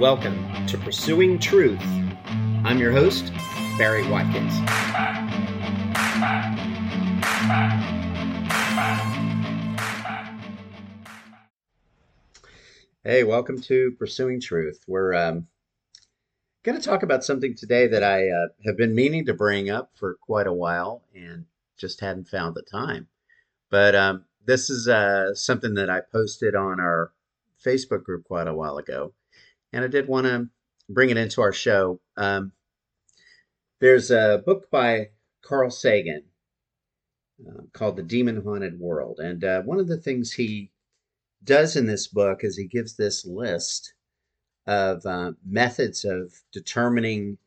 Welcome to Pursuing Truth. I'm your host, Barry Watkins. Hey, welcome to Pursuing Truth. We're um, going to talk about something today that I uh, have been meaning to bring up for quite a while and just hadn't found the time. But um, this is uh, something that I posted on our Facebook group quite a while ago, and I did want to bring it into our show. Um, there's a book by Carl Sagan uh, called The Demon Haunted World, and uh, one of the things he does in this book is he gives this list of uh, methods of determining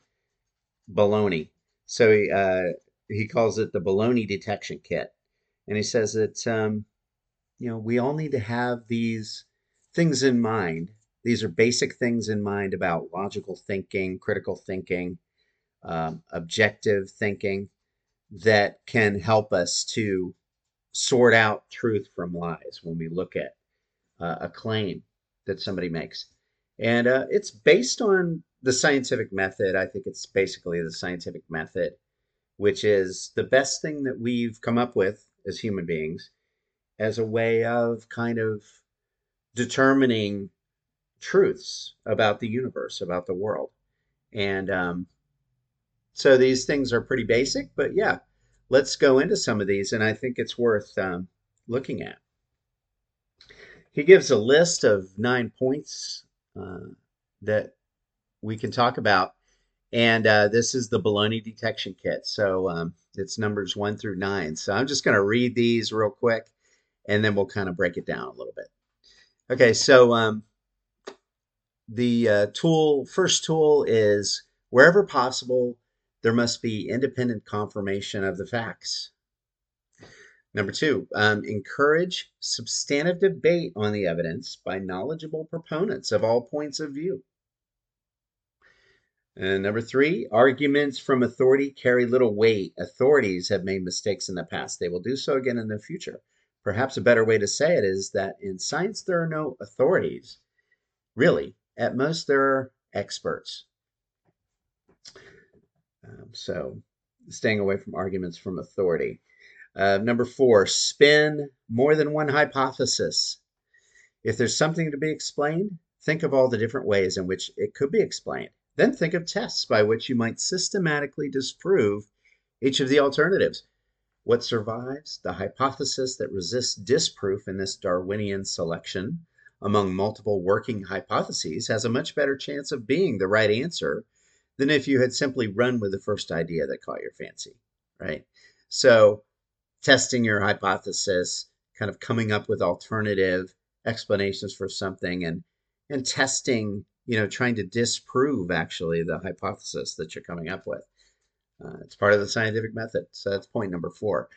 baloney. So he, uh, he calls it the baloney detection kit. And he says that, um, you know, we all need to have these things in mind. These are basic things in mind about logical thinking, critical thinking, um, objective thinking that can help us to sort out truth from lies when we look at uh, a claim that somebody makes. And uh, it's based on the scientific method. I think it's basically the scientific method, which is the best thing that we've come up with as human beings as a way of kind of determining truths about the universe, about the world. And um, so these things are pretty basic, but yeah, let's go into some of these. And I think it's worth um, looking at. He gives a list of nine points uh, that we can talk about. And uh, this is the baloney detection kit. So um, it's numbers one through nine. So I'm just going to read these real quick and then we'll kind of break it down a little bit. Okay, so um, the uh, tool, first tool is wherever possible, there must be independent confirmation of the facts. Number two, um, encourage substantive debate on the evidence by knowledgeable proponents of all points of view. And number three, arguments from authority carry little weight. Authorities have made mistakes in the past. They will do so again in the future. Perhaps a better way to say it is that in science, there are no authorities. Really, at most, there are experts. Um, so, staying away from arguments from authority. Uh, number four, spin more than one hypothesis. If there's something to be explained, think of all the different ways in which it could be explained. Then think of tests by which you might systematically disprove each of the alternatives. What survives, the hypothesis that resists disproof in this Darwinian selection among multiple working hypotheses, has a much better chance of being the right answer than if you had simply run with the first idea that caught your fancy, right? So, testing your hypothesis, kind of coming up with alternative explanations for something and and testing, you know, trying to disprove actually the hypothesis that you're coming up with. Uh, it's part of the scientific method. So that's point number four.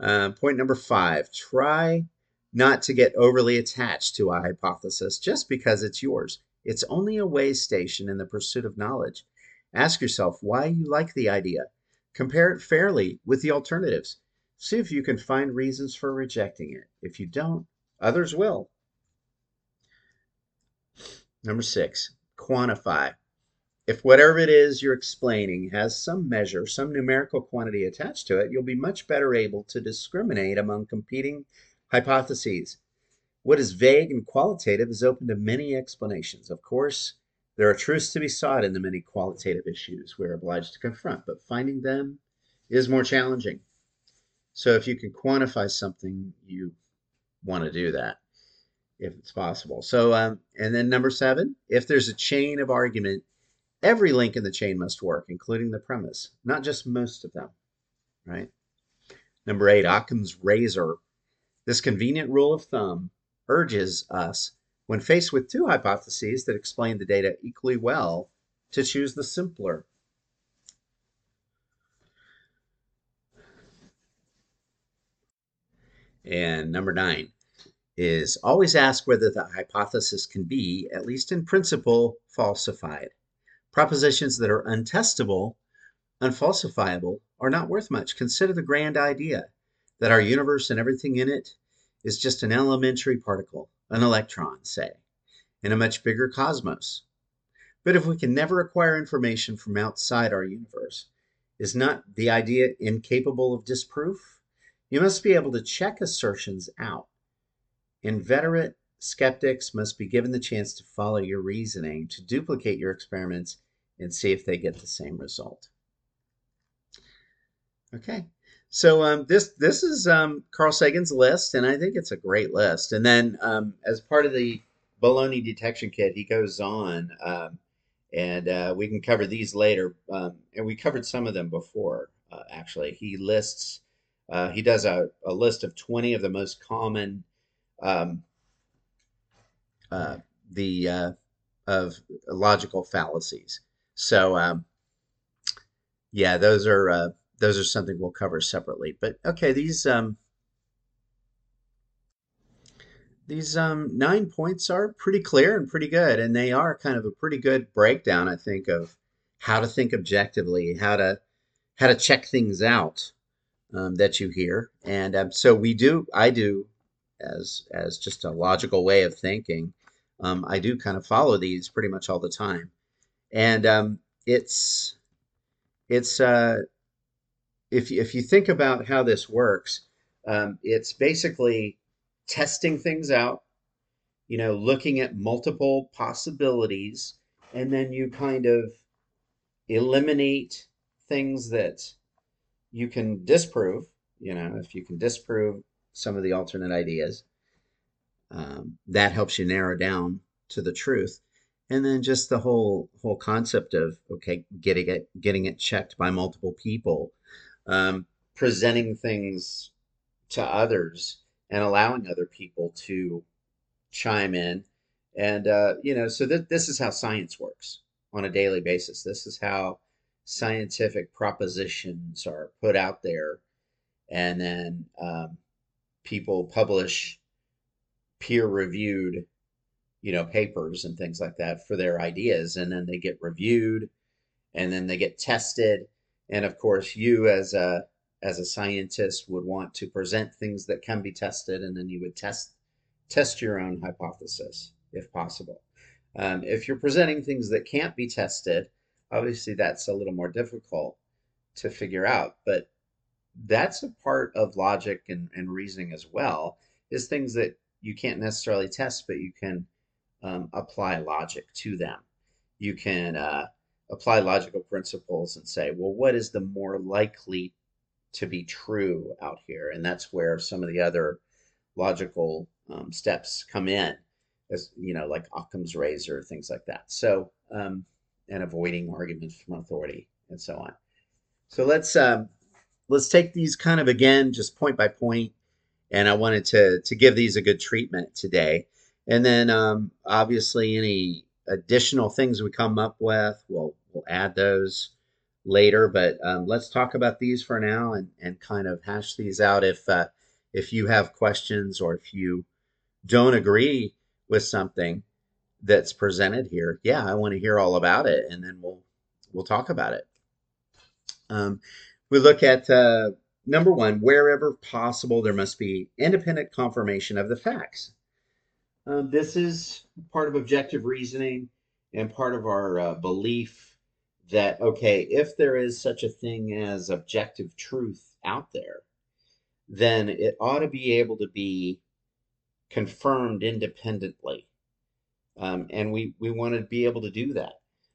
Uh, point number five try not to get overly attached to a hypothesis just because it's yours. It's only a way station in the pursuit of knowledge. Ask yourself why you like the idea. Compare it fairly with the alternatives. See if you can find reasons for rejecting it. If you don't, others will. Number six, quantify. If whatever it is you're explaining has some measure, some numerical quantity attached to it, you'll be much better able to discriminate among competing hypotheses. What is vague and qualitative is open to many explanations. Of course, there are truths to be sought in the many qualitative issues we're obliged to confront, but finding them is more challenging. So if you can quantify something, you want to do that if it's possible. So, um, and then number seven, if there's a chain of argument, every link in the chain must work, including the premise, not just most of them, right? Number eight, Occam's razor. This convenient rule of thumb urges us, when faced with two hypotheses that explain the data equally well, to choose the simpler And number nine is always ask whether the hypothesis can be, at least in principle, falsified. Propositions that are untestable, unfalsifiable, are not worth much. Consider the grand idea that our universe and everything in it is just an elementary particle, an electron, say, in a much bigger cosmos. But if we can never acquire information from outside our universe, is not the idea incapable of disproof? You must be able to check assertions out. Inveterate skeptics must be given the chance to follow your reasoning, to duplicate your experiments, and see if they get the same result. Okay, so um, this this is um, Carl Sagan's list, and I think it's a great list. And then um, as part of the baloney detection kit, he goes on, um, and uh, we can cover these later. Um, and we covered some of them before, uh, actually. He lists, uh, he does a, a, list of 20 of the most common, um, uh, the uh, of logical fallacies. So, yeah, those are uh, those are something we'll cover separately. But okay, these um, these um, nine points are pretty clear and pretty good, and they are kind of a pretty good breakdown, I think, of how to think objectively, how to how to check things out um, that you hear, and um, so we do. I do as as just a logical way of thinking. Um, I do kind of follow these pretty much all the time, and um, it's it's uh, if if you think about how this works, um, it's basically testing things out, you know, looking at multiple possibilities, and then you kind of eliminate things that you can disprove. You know, if you can disprove some of the alternate ideas, um, that helps you narrow down to the truth. And then just the whole whole concept of okay, getting it getting it checked by multiple people um, presenting things to others and allowing other people to chime in. And, uh, you know, so th- this is how science works on a daily basis. This is how scientific propositions are put out there. And then um, people publish peer reviewed, you know, papers and things like that for their ideas. And then they get reviewed and then they get tested and of course you as a as a scientist would want to present things that can be tested and then you would test test your own hypothesis if possible. Um, if you're presenting things that can't be tested obviously that's a little more difficult to figure out but that's a part of logic and, and reasoning as well is things that you can't necessarily test but you can um, apply logic to them. You can uh, apply logical principles and say, well, what is the more likely to be true out here? And that's where some of the other logical um, steps come in, as you know, like Occam's razor, things like that. So, um, and avoiding arguments from authority and so on. So let's um, let's take these kind of again, just point by point, and I wanted to to give these a good treatment today. And then um, obviously any additional things we come up with, we'll we'll add those later. But um, let's talk about these for now and, and kind of hash these out. If uh, if you have questions or if you don't agree with something that's presented here, yeah, I want to hear all about it, and then we'll we'll talk about it. Um, we look at uh, number one, wherever possible, there must be independent confirmation of the facts. Um, this is part of objective reasoning and part of our uh, belief that, okay, if there is such a thing as objective truth out there, then it ought to be able to be confirmed independently. Um, and we, we want to be able to do that.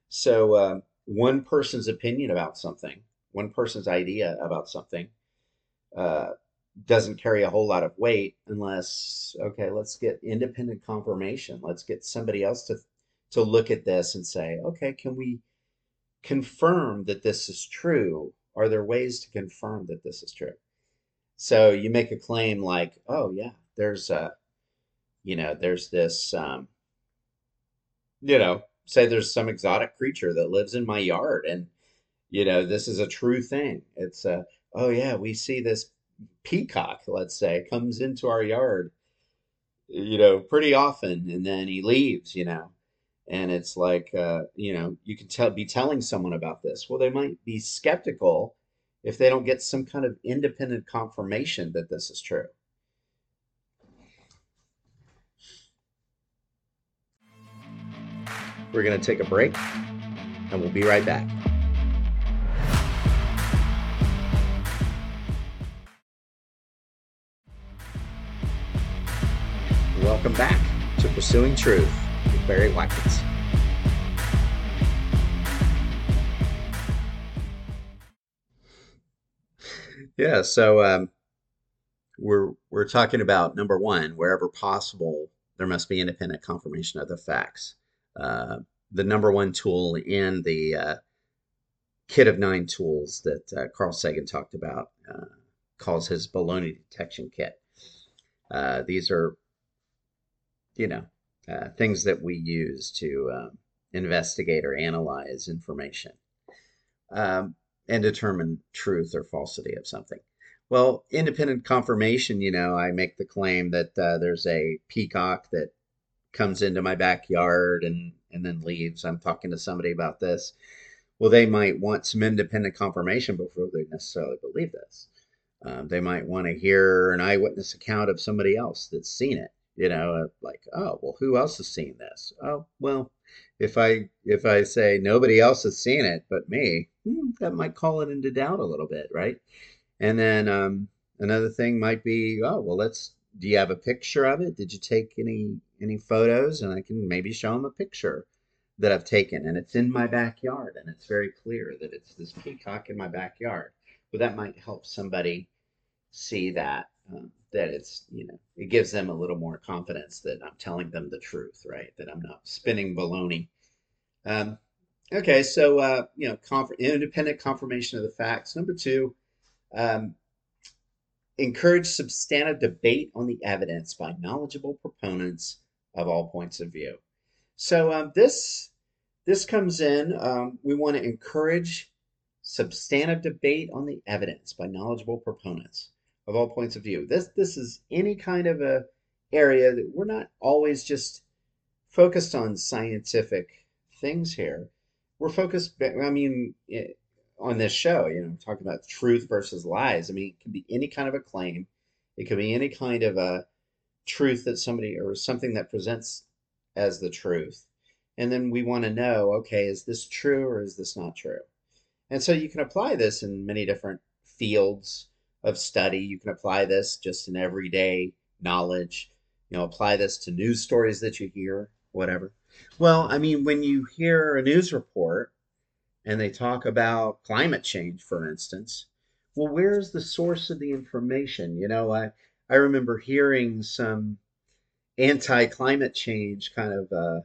So, uh, one person's opinion about something, one person's idea about something, uh, doesn't carry a whole lot of weight unless okay let's get independent confirmation let's get somebody else to to look at this and say okay can we confirm that this is true are there ways to confirm that this is true? So you make a claim like oh yeah there's a you know there's this um you know say there's some exotic creature that lives in my yard and you know this is a true thing. It's a oh yeah we see this peacock, let's say, comes into our yard, you know, pretty often, and then he leaves, you know, and it's like, uh, you know, you can tell, be telling someone about this. Well, they might be skeptical if they don't get some kind of independent confirmation that this is true. We're going to take a break and we'll be right back. Welcome back to Pursuing Truth Barry Watkins. Yeah, so um, we're we're talking about number one, wherever possible, there must be independent confirmation of the facts. Uh, the number one tool in the uh, kit of nine tools that uh, Carl Sagan talked about uh, calls his baloney detection kit. Uh, these are, you know, uh, things that we use to um, investigate or analyze information um, and determine truth or falsity of something. Well, independent confirmation, you know, I make the claim that uh, there's a peacock that comes into my backyard and, and then leaves. I'm talking to somebody about this. Well, they might want some independent confirmation before they necessarily believe this. Um, they might want to hear an eyewitness account of somebody else that's seen it. You know, like, oh, well, who else has seen this? Oh, well, if I if I say nobody else has seen it but me, hmm, that might call it into doubt a little bit, right? And then um, another thing might be, oh, well, let's. Do you have a picture of it? Did you take any any photos? And I can maybe show them a picture that I've taken, and it's in my backyard, and it's very clear that it's this peacock in my backyard. But that might help somebody see that um, that it's you know it gives them a little more confidence that I'm telling them the truth, right? That I'm not spinning baloney. Um, okay, so uh, you know, conf- independent confirmation of the facts. Number two, um, encourage substantive debate on the evidence by knowledgeable proponents of all points of view. So um, this this comes in. Um, we want to encourage substantive debate on the evidence by knowledgeable proponents of all points of view. This this is any kind of a area that we're not always just focused on scientific things here. We're focused. I mean, eh, on this show, you know, talking about truth versus lies. I mean, it can be any kind of a claim. It could be any kind of a truth that somebody or something that presents as the truth. And then we want to know, okay, is this true or is this not true? And so you can apply this in many different fields of study. You can apply this just in everyday knowledge. You know, apply this to news stories that you hear, whatever. Well, I mean, when you hear a news report and they talk about climate change, for instance. Well, where's the source of the information? You know, I, I remember hearing some anti climate change kind of uh,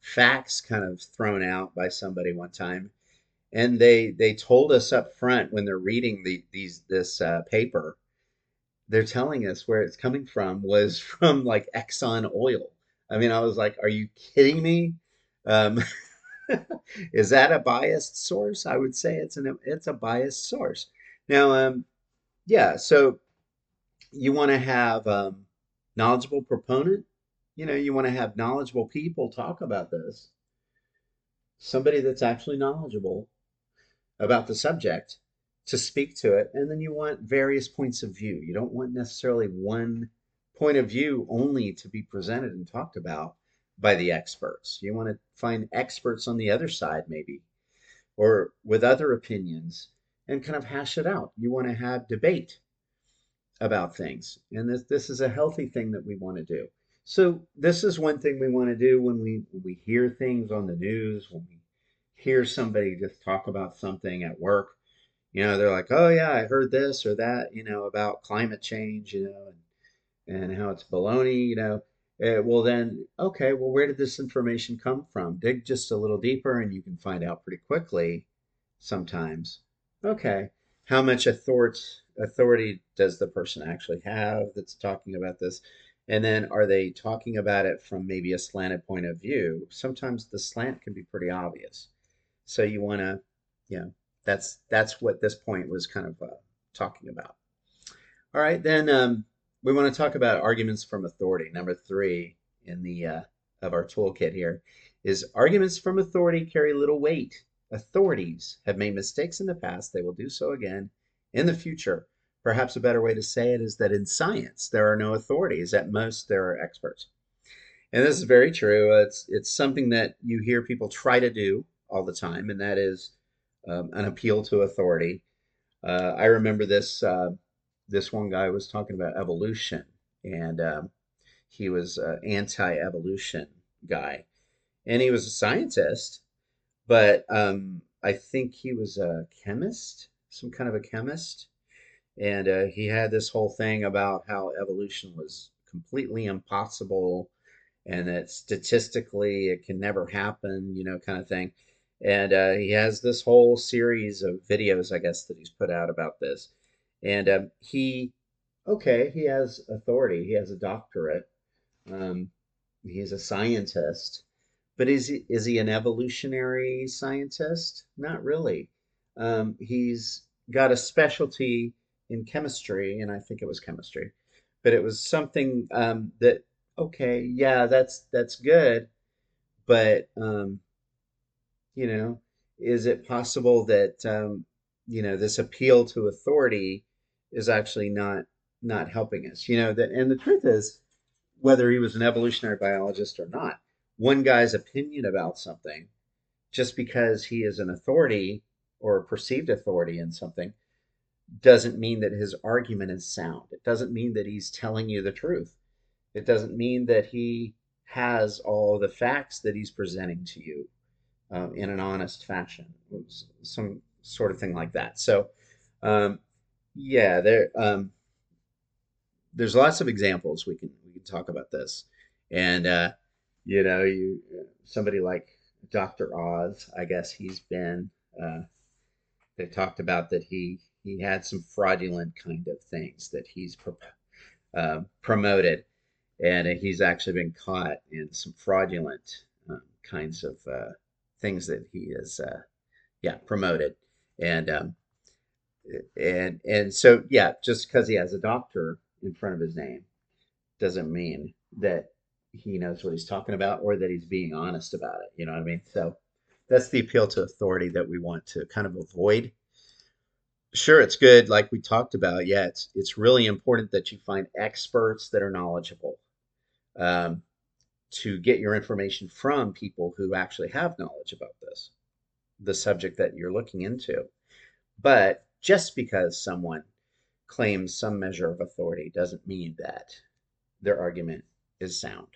facts kind of thrown out by somebody one time. And they, they told us up front when they're reading the, these this uh, paper, they're telling us where it's coming from was from like Exxon Oil. I mean, I was like, are you kidding me? Um, is that a biased source? I would say it's an it's a biased source. Now, um, yeah, so you want to have um, knowledgeable proponent. You know, you want to have knowledgeable people talk about this. Somebody that's actually knowledgeable about the subject to speak to it, and then you want various points of view. You don't want necessarily one point of view only to be presented and talked about by the experts. You want to find experts on the other side, maybe, or with other opinions, and kind of hash it out. You want to have debate about things. And this, this is a healthy thing that we want to do. So this is one thing we want to do when we we hear things on the news, when we hear somebody just talk about something at work. You know, they're like, "Oh yeah, I heard this or that," you know, about climate change, you know, and and how it's baloney, you know. Uh, well then okay well where did this information come from? Dig just a little deeper and you can find out pretty quickly sometimes. Okay how much authority does the person actually have that's talking about this? And then are they talking about it from maybe a slanted point of view? Sometimes the slant can be pretty obvious so you want to you know that's that's what this point was kind of uh, talking about all right then um, we want to talk about arguments from authority. Number three in the uh, of our toolkit here is arguments from authority carry little weight. Authorities have made mistakes in the past; they will do so again in the future. Perhaps a better way to say it is that in science there are no authorities. At most, there are experts. And this is very true. It's it's something that you hear people try to do all the time, and that is um, an appeal to authority. Uh, I remember this uh, this one guy was talking about evolution, and um, he was an anti-evolution guy, and he was a scientist, but um, I think he was a chemist, some kind of a chemist, and uh, he had this whole thing about how evolution was completely impossible and that statistically it can never happen, you know, kind of thing. And uh, he has this whole series of videos, I guess, that he's put out about this. And um, he, okay, he has authority, he has a doctorate, um, he's a scientist, but is he, is he an evolutionary scientist? Not really. Um, he's got a specialty in chemistry, and I think it was chemistry, but it was something um, that okay, yeah, that's that's good, but um, you know, is it possible that um, you know this appeal to authority is actually not not helping us? You know that, and the truth is, whether he was an evolutionary biologist or not, one guy's opinion about something, just because he is an authority or a perceived authority in something, doesn't mean that his argument is sound. It doesn't mean that he's telling you the truth. It doesn't mean that he has all the facts that he's presenting to you um, in an honest fashion, some sort of thing like that. So, um, yeah, there um, there's lots of examples we can we can talk about this, and uh, you know, you somebody like Dr. Oz, I guess he's been. Uh, they talked about that he he had some fraudulent kind of things that he's pro- uh, promoted, and he's actually been caught in some fraudulent um, kinds of uh, things that he has, uh, yeah, promoted, and um, and and so yeah, just because he has a doctor in front of his name doesn't mean that he knows what he's talking about or that he's being honest about it. You know what I mean? So that's the appeal to authority that we want to kind of avoid. Sure, it's good, like we talked about. Yeah, it's it's really important that you find experts that are knowledgeable. Um, to get your information from people who actually have knowledge about this, the subject that you're looking into. But just because someone claims some measure of authority doesn't mean that their argument is sound.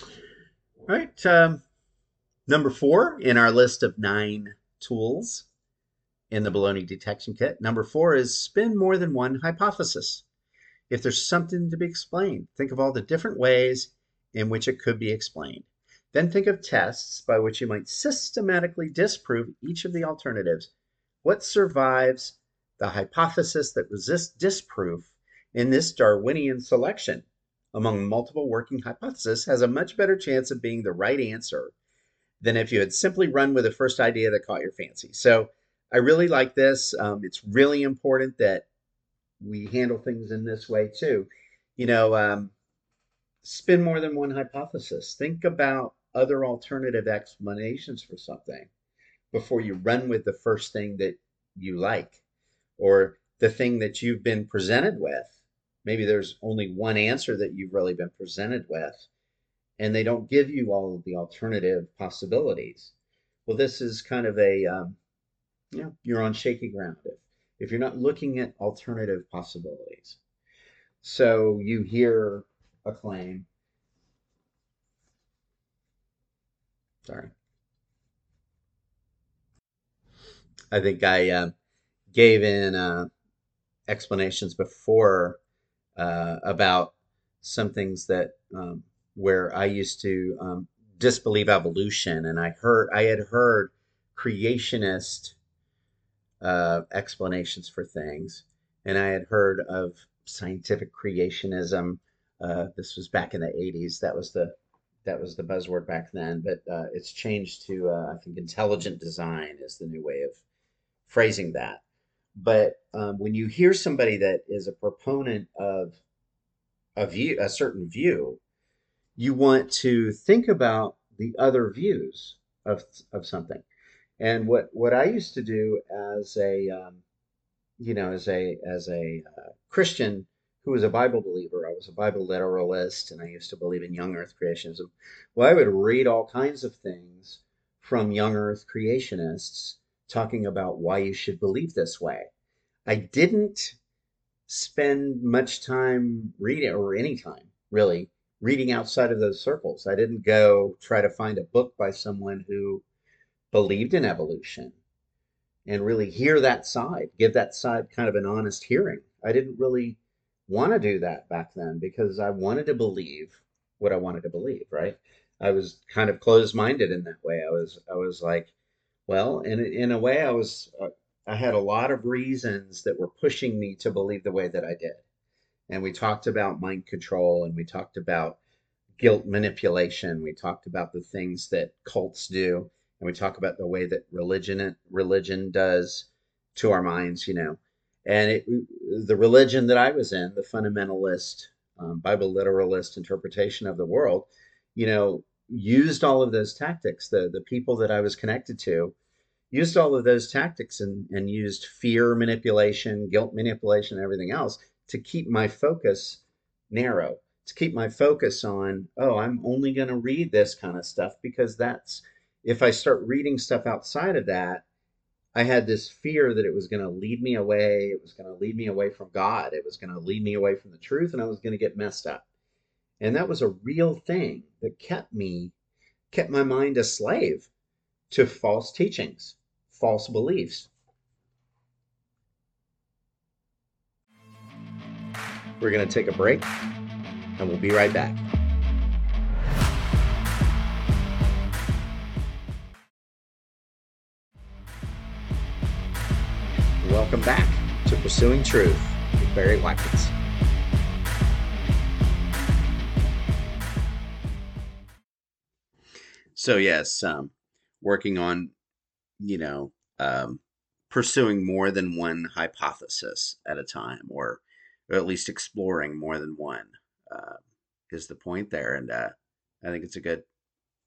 All right. Um, number four in our list of nine tools in the baloney detection kit. Number four is spin more than one hypothesis. If there's something to be explained, think of all the different ways in which it could be explained. Then think of tests by which you might systematically disprove each of the alternatives. What survives the hypothesis that resists disproof in this Darwinian selection among multiple working hypotheses has a much better chance of being the right answer than if you had simply run with the first idea that caught your fancy. So I really like this. Um, it's really important that we handle things in this way too. You know, um, spin more than one hypothesis. Think about other alternative explanations for something before you run with the first thing that you like or the thing that you've been presented with. Maybe there's only one answer that you've really been presented with, and they don't give you all of the alternative possibilities. Well, this is kind of a, um, you know, you're on shaky ground if, if you're not looking at alternative possibilities. So you hear a claim. Sorry. I think I uh, gave in uh, explanations before uh, about some things that um, where I used to um, disbelieve evolution, and I heard I had heard creationist uh, explanations for things, and I had heard of scientific creationism. Uh, this was back in the '80s. That was the that was the buzzword back then, but uh, it's changed to uh, I think intelligent design is the new way of phrasing that. But um, when you hear somebody that is a proponent of a view, a certain view, you want to think about the other views of of something. And what what I used to do as a um, you know as a as a uh, Christian who was a Bible believer. I was a Bible literalist, and I used to believe in young Earth creationism. Well, I would read all kinds of things from young Earth creationists talking about why you should believe this way. I didn't spend much time reading, or any time really, reading outside of those circles. I didn't go try to find a book by someone who believed in evolution and really hear that side, give that side kind of an honest hearing. I didn't really want to do that back then because I wanted to believe what I wanted to believe, right? I was kind of closed minded in that way. I was, I was like, well, in, in a way, I was, uh, I had a lot of reasons that were pushing me to believe the way that I did. And we talked about mind control and we talked about guilt manipulation. We talked about the things that cults do and we talk about the way that religion religion does to our minds, you know. And it, the religion that I was in, the fundamentalist, um, Bible literalist interpretation of the world, you know, used all of those tactics. The the people that I was connected to used all of those tactics and, and used fear manipulation, guilt manipulation, everything else to keep my focus narrow, to keep my focus on, oh, I'm only going to read this kind of stuff because that's if I start reading stuff outside of that, I had this fear that it was going to lead me away. It was going to lead me away from God. It was going to lead me away from the truth, and I was going to get messed up. And that was a real thing that kept me, kept my mind a slave to false teachings, false beliefs. We're going to take a break, and we'll be right back. Welcome back to Pursuing Truth with Barry Watkins. So yes, um, working on, you know, um, pursuing more than one hypothesis at a time, or, or at least exploring more than one, uh, is the point there, and uh, I think it's a good,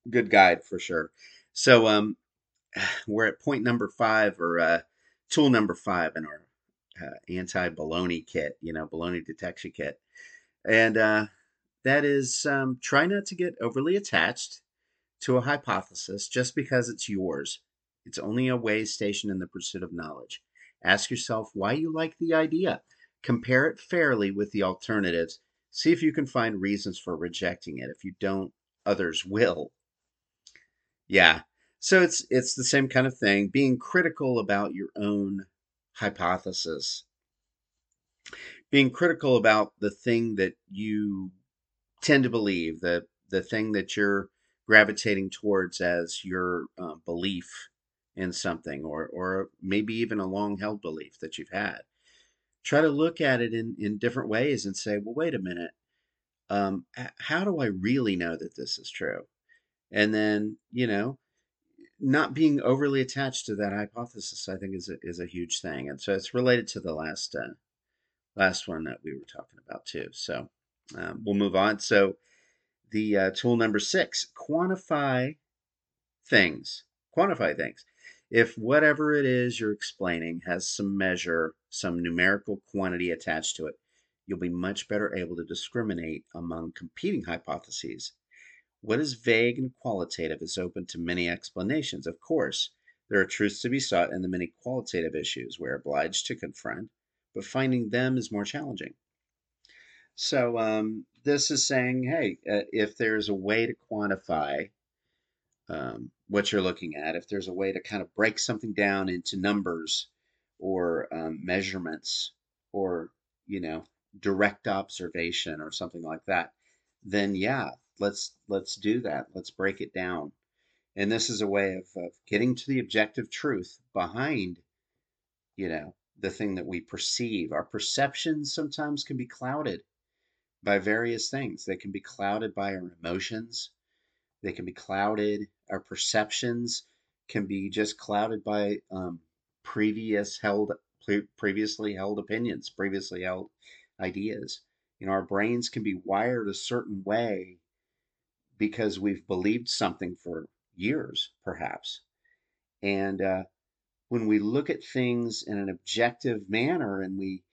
good guide for sure. So um, we're at point number five, or uh, tool number five in our uh, anti baloney kit, you know, baloney detection kit. And uh, that is um, try not to get overly attached to a hypothesis just because it's yours. It's only a way station in the pursuit of knowledge. Ask yourself why you like the idea. Compare it fairly with the alternatives. See if you can find reasons for rejecting it. If you don't, others will. Yeah, so it's it's the same kind of thing, being critical about your own hypothesis. Being critical about the thing that you tend to believe, the the thing that you're gravitating towards as your uh, belief in something or or maybe even a long held belief that you've had. Try to look at it in in different ways and say well wait a minute. Um, how do i really know that this is true? And then you know not being overly attached to that hypothesis, I think, is a, is a huge thing, and so it's related to the last uh, last one that we were talking about too. So um, we'll move on. So the uh, tool number six: quantify things. Quantify things. If whatever it is you're explaining has some measure, some numerical quantity attached to it, you'll be much better able to discriminate among competing hypotheses what is vague and qualitative is open to many explanations. Of course, there are truths to be sought in the many qualitative issues we're obliged to confront, but finding them is more challenging. So, um, this is saying, hey, uh, if there's a way to quantify um, what you're looking at, if there's a way to kind of break something down into numbers or um, measurements or, you know, direct observation or something like that, then yeah, let's let's do that. Let's break it down. And this is a way of, of getting to the objective truth behind, you know, the thing that we perceive. Our perceptions sometimes can be clouded by various things. They can be clouded by our emotions. They can be clouded. Our perceptions can be just clouded by um, previous held, previously held opinions, previously held ideas. You know, our brains can be wired a certain way because we've believed something for years, perhaps. And uh, when we look at things in an objective manner and we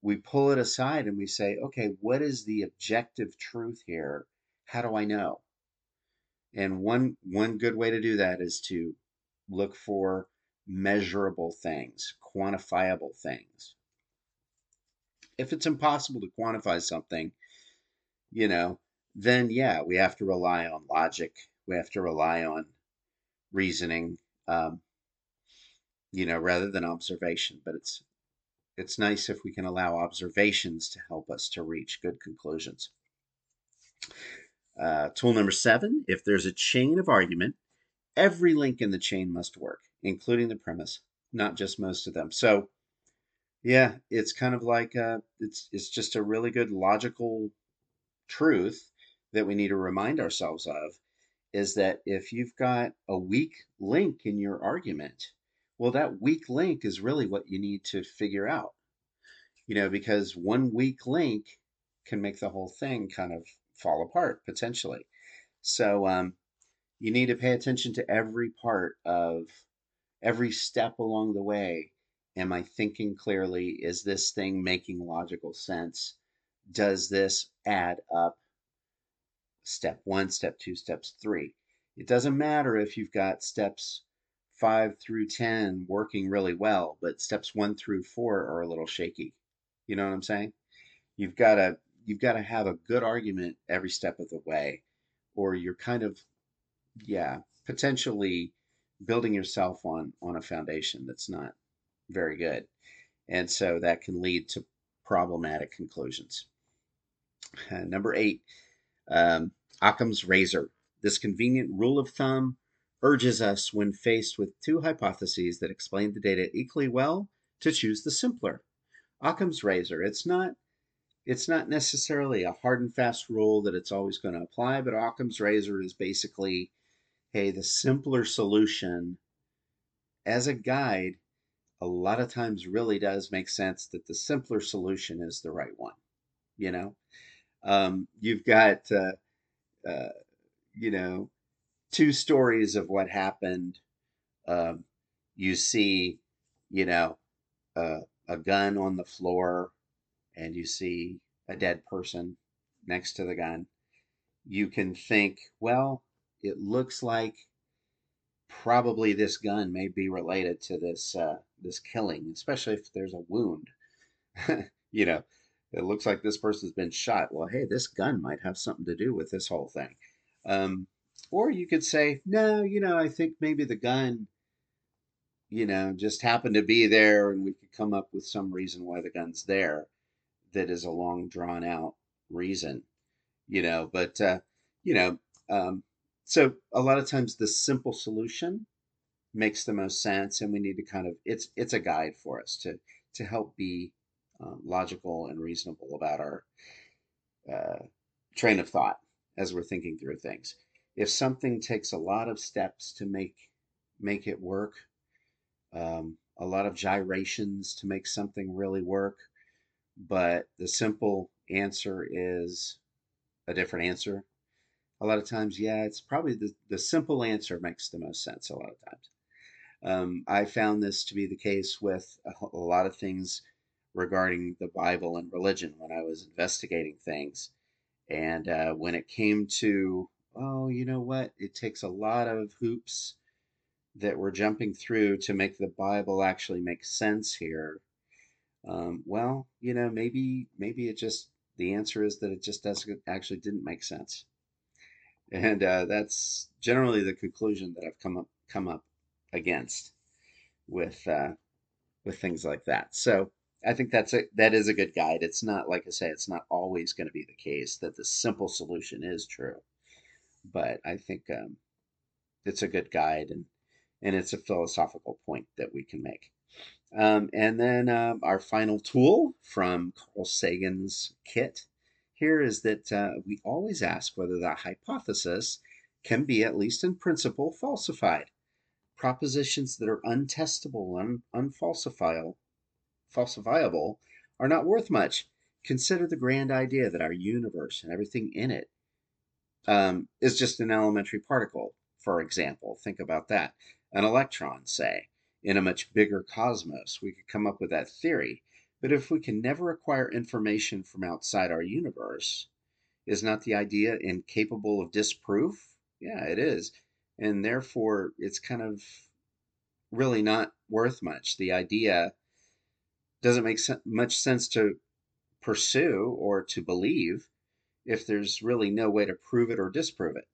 we pull it aside and we say, okay, what is the objective truth here? How do I know? And one one good way to do that is to look for measurable things, quantifiable things. If it's impossible to quantify something, you know, then yeah, we have to rely on logic. We have to rely on reasoning, um, you know, rather than observation. But it's it's nice if we can allow observations to help us to reach good conclusions. Uh, tool number seven: if there's a chain of argument, every link in the chain must work, including the premise, not just most of them. So, yeah, it's kind of like uh, it's it's just a really good logical truth that we need to remind ourselves of is that if you've got a weak link in your argument, well, that weak link is really what you need to figure out. You know, because one weak link can make the whole thing kind of fall apart potentially. So um, you need to pay attention to every part of every step along the way. Am I thinking clearly? Is this thing making logical sense? Does this add up? Step one, step two, steps three. It doesn't matter if you've got steps five through 10 working really well, but steps one through four are a little shaky. You know what I'm saying? You've got to you've got to have a good argument every step of the way, or you're kind of yeah, potentially building yourself on on a foundation that's not very good. And so that can lead to problematic conclusions. Uh, number eight, um, Occam's razor. This convenient rule of thumb urges us, when faced with two hypotheses that explain the data equally well, to choose the simpler. Occam's razor. It's not it's not necessarily a hard and fast rule that it's always going to apply, but Occam's razor is basically hey, the simpler solution as a guide a lot of times really does make sense that the simpler solution is the right one. You know, um, you've got, uh, uh, you know, two stories of what happened. Um, you see, you know, uh, a gun on the floor and you see a dead person next to the gun. You can think, well, it looks like probably this gun may be related to this uh, this killing, especially if there's a wound. you know, it looks like this person's been shot. Well, hey, this gun might have something to do with this whole thing. Um, or you could say, no, you know, I think maybe the gun, you know, just happened to be there, and we could come up with some reason why the gun's there. That is a long drawn out reason, you know. But uh, you know, um, so a lot of times the simple solution makes the most sense and we need to kind of it's it's a guide for us to to help be um, logical and reasonable about our uh, train of thought as we're thinking through things if something takes a lot of steps to make make it work um, a lot of gyrations to make something really work but the simple answer is a different answer a lot of times, yeah, it's probably the, the simple answer makes the most sense a lot of times. Um, I found this to be the case with a, a, lot of things regarding the Bible and religion when I was investigating things. And uh, when it came to, oh, you know what? It takes a lot of hoops that we're jumping through to make the Bible actually make sense here. Um, well, you know, maybe maybe it just the answer is that it just doesn't actually didn't make sense and uh, that's generally the conclusion that I've come up come up against with uh, with things like that. So I think that's a that is a good guide. It's not like I say, it's not always going to be the case that the simple solution is true, but I think um, it's a good guide and and it's a philosophical point that we can make. Um, and then um, our final tool from Carl Sagan's kit here is that uh, we always ask whether that hypothesis can be, at least in principle, falsified. Propositions that are untestable and unfalsifiable falsifiable are not worth much. Consider the grand idea that our universe and everything in it um, is just an elementary particle, for example. Think about that. An electron, say, in a much bigger cosmos. We could come up with that theory. But if we can never acquire information from outside our universe, is not the idea incapable of disproof? Yeah, it is. And therefore, it's kind of really not worth much. The idea doesn't make much sense to pursue or to believe if there's really no way to prove it or disprove it.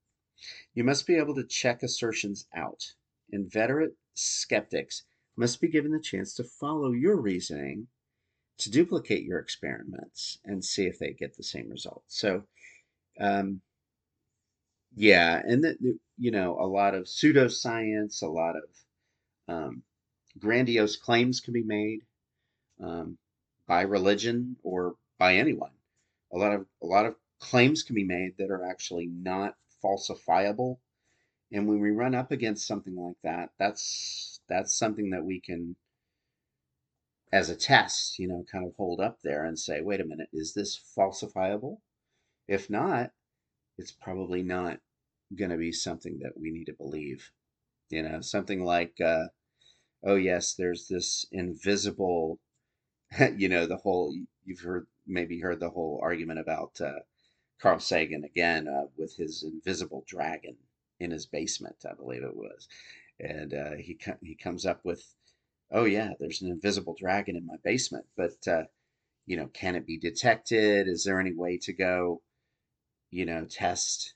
You must be able to check assertions out. Inveterate skeptics must be given the chance to follow your reasoning to duplicate your experiments and see if they get the same results. So, um, yeah, and the, you know, a lot of pseudoscience, a lot of um, grandiose claims can be made um, by religion or by anyone. A lot of a lot of claims can be made that are actually not falsifiable. And when we run up against something like that, that's that's something that we can as a test, you know, kind of hold up there and say, wait a minute, is this falsifiable? If not, it's probably not going to be something that we need to believe. You know, something like, uh, oh, yes, there's this invisible, you know, the whole, you've heard, maybe heard the whole argument about uh, Carl Sagan again uh, with his invisible dragon in his basement, I believe it was. And uh, he, he comes up with oh yeah, there's an invisible dragon in my basement, but uh, you know, can it be detected? Is there any way to go, you know, test?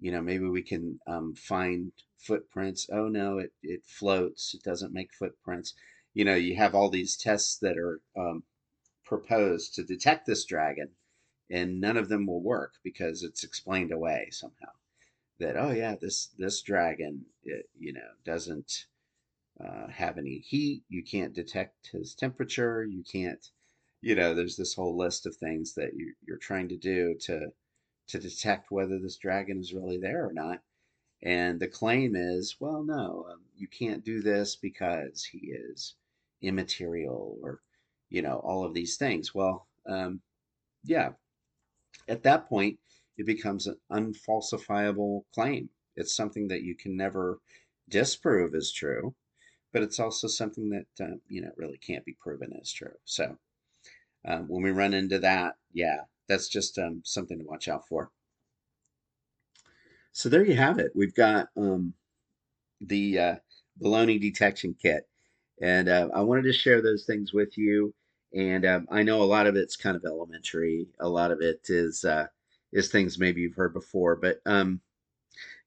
You know, maybe we can um, find footprints. Oh no, it it floats. It doesn't make footprints. You know, you have all these tests that are um, proposed to detect this dragon, and none of them will work because it's explained away somehow. That oh yeah, this this dragon, it, you know, doesn't uh, have any heat. You can't detect his temperature. You can't, you know, there's this whole list of things that you, you're trying to do to to detect whether this dragon is really there or not. And the claim is, well, no, um, you can't do this because he is immaterial or, you know, all of these things. Well, um, yeah, at that point, it becomes an unfalsifiable claim. It's something that you can never disprove as true but it's also something that uh, you know really can't be proven as true. So um, when we run into that, yeah, that's just um, something to watch out for. So there you have it. We've got um, the uh, baloney detection kit, and uh, I wanted to share those things with you. And um, I know a lot of it's kind of elementary. A lot of it is uh, is things maybe you've heard before, but um,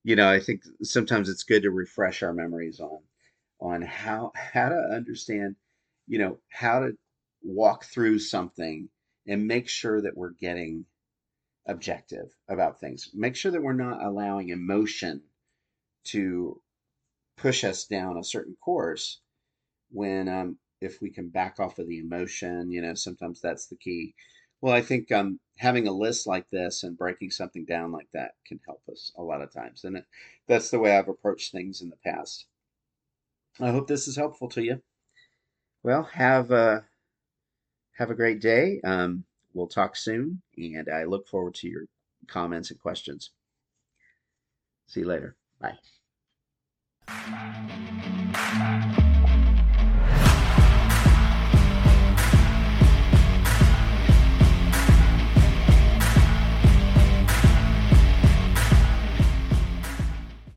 you know, I think sometimes it's good to refresh our memories on on how how to understand, you know, how to walk through something and make sure that we're getting objective about things. Make sure that we're not allowing emotion to push us down a certain course when um, if we can back off of the emotion, you know, sometimes that's the key. Well, I think um, having a list like this and breaking something down like that can help us a lot of times. And that's the way I've approached things in the past. I hope this is helpful to you. Well, have a have a great day. Um, we'll talk soon, and I look forward to your comments and questions. See you later. Bye.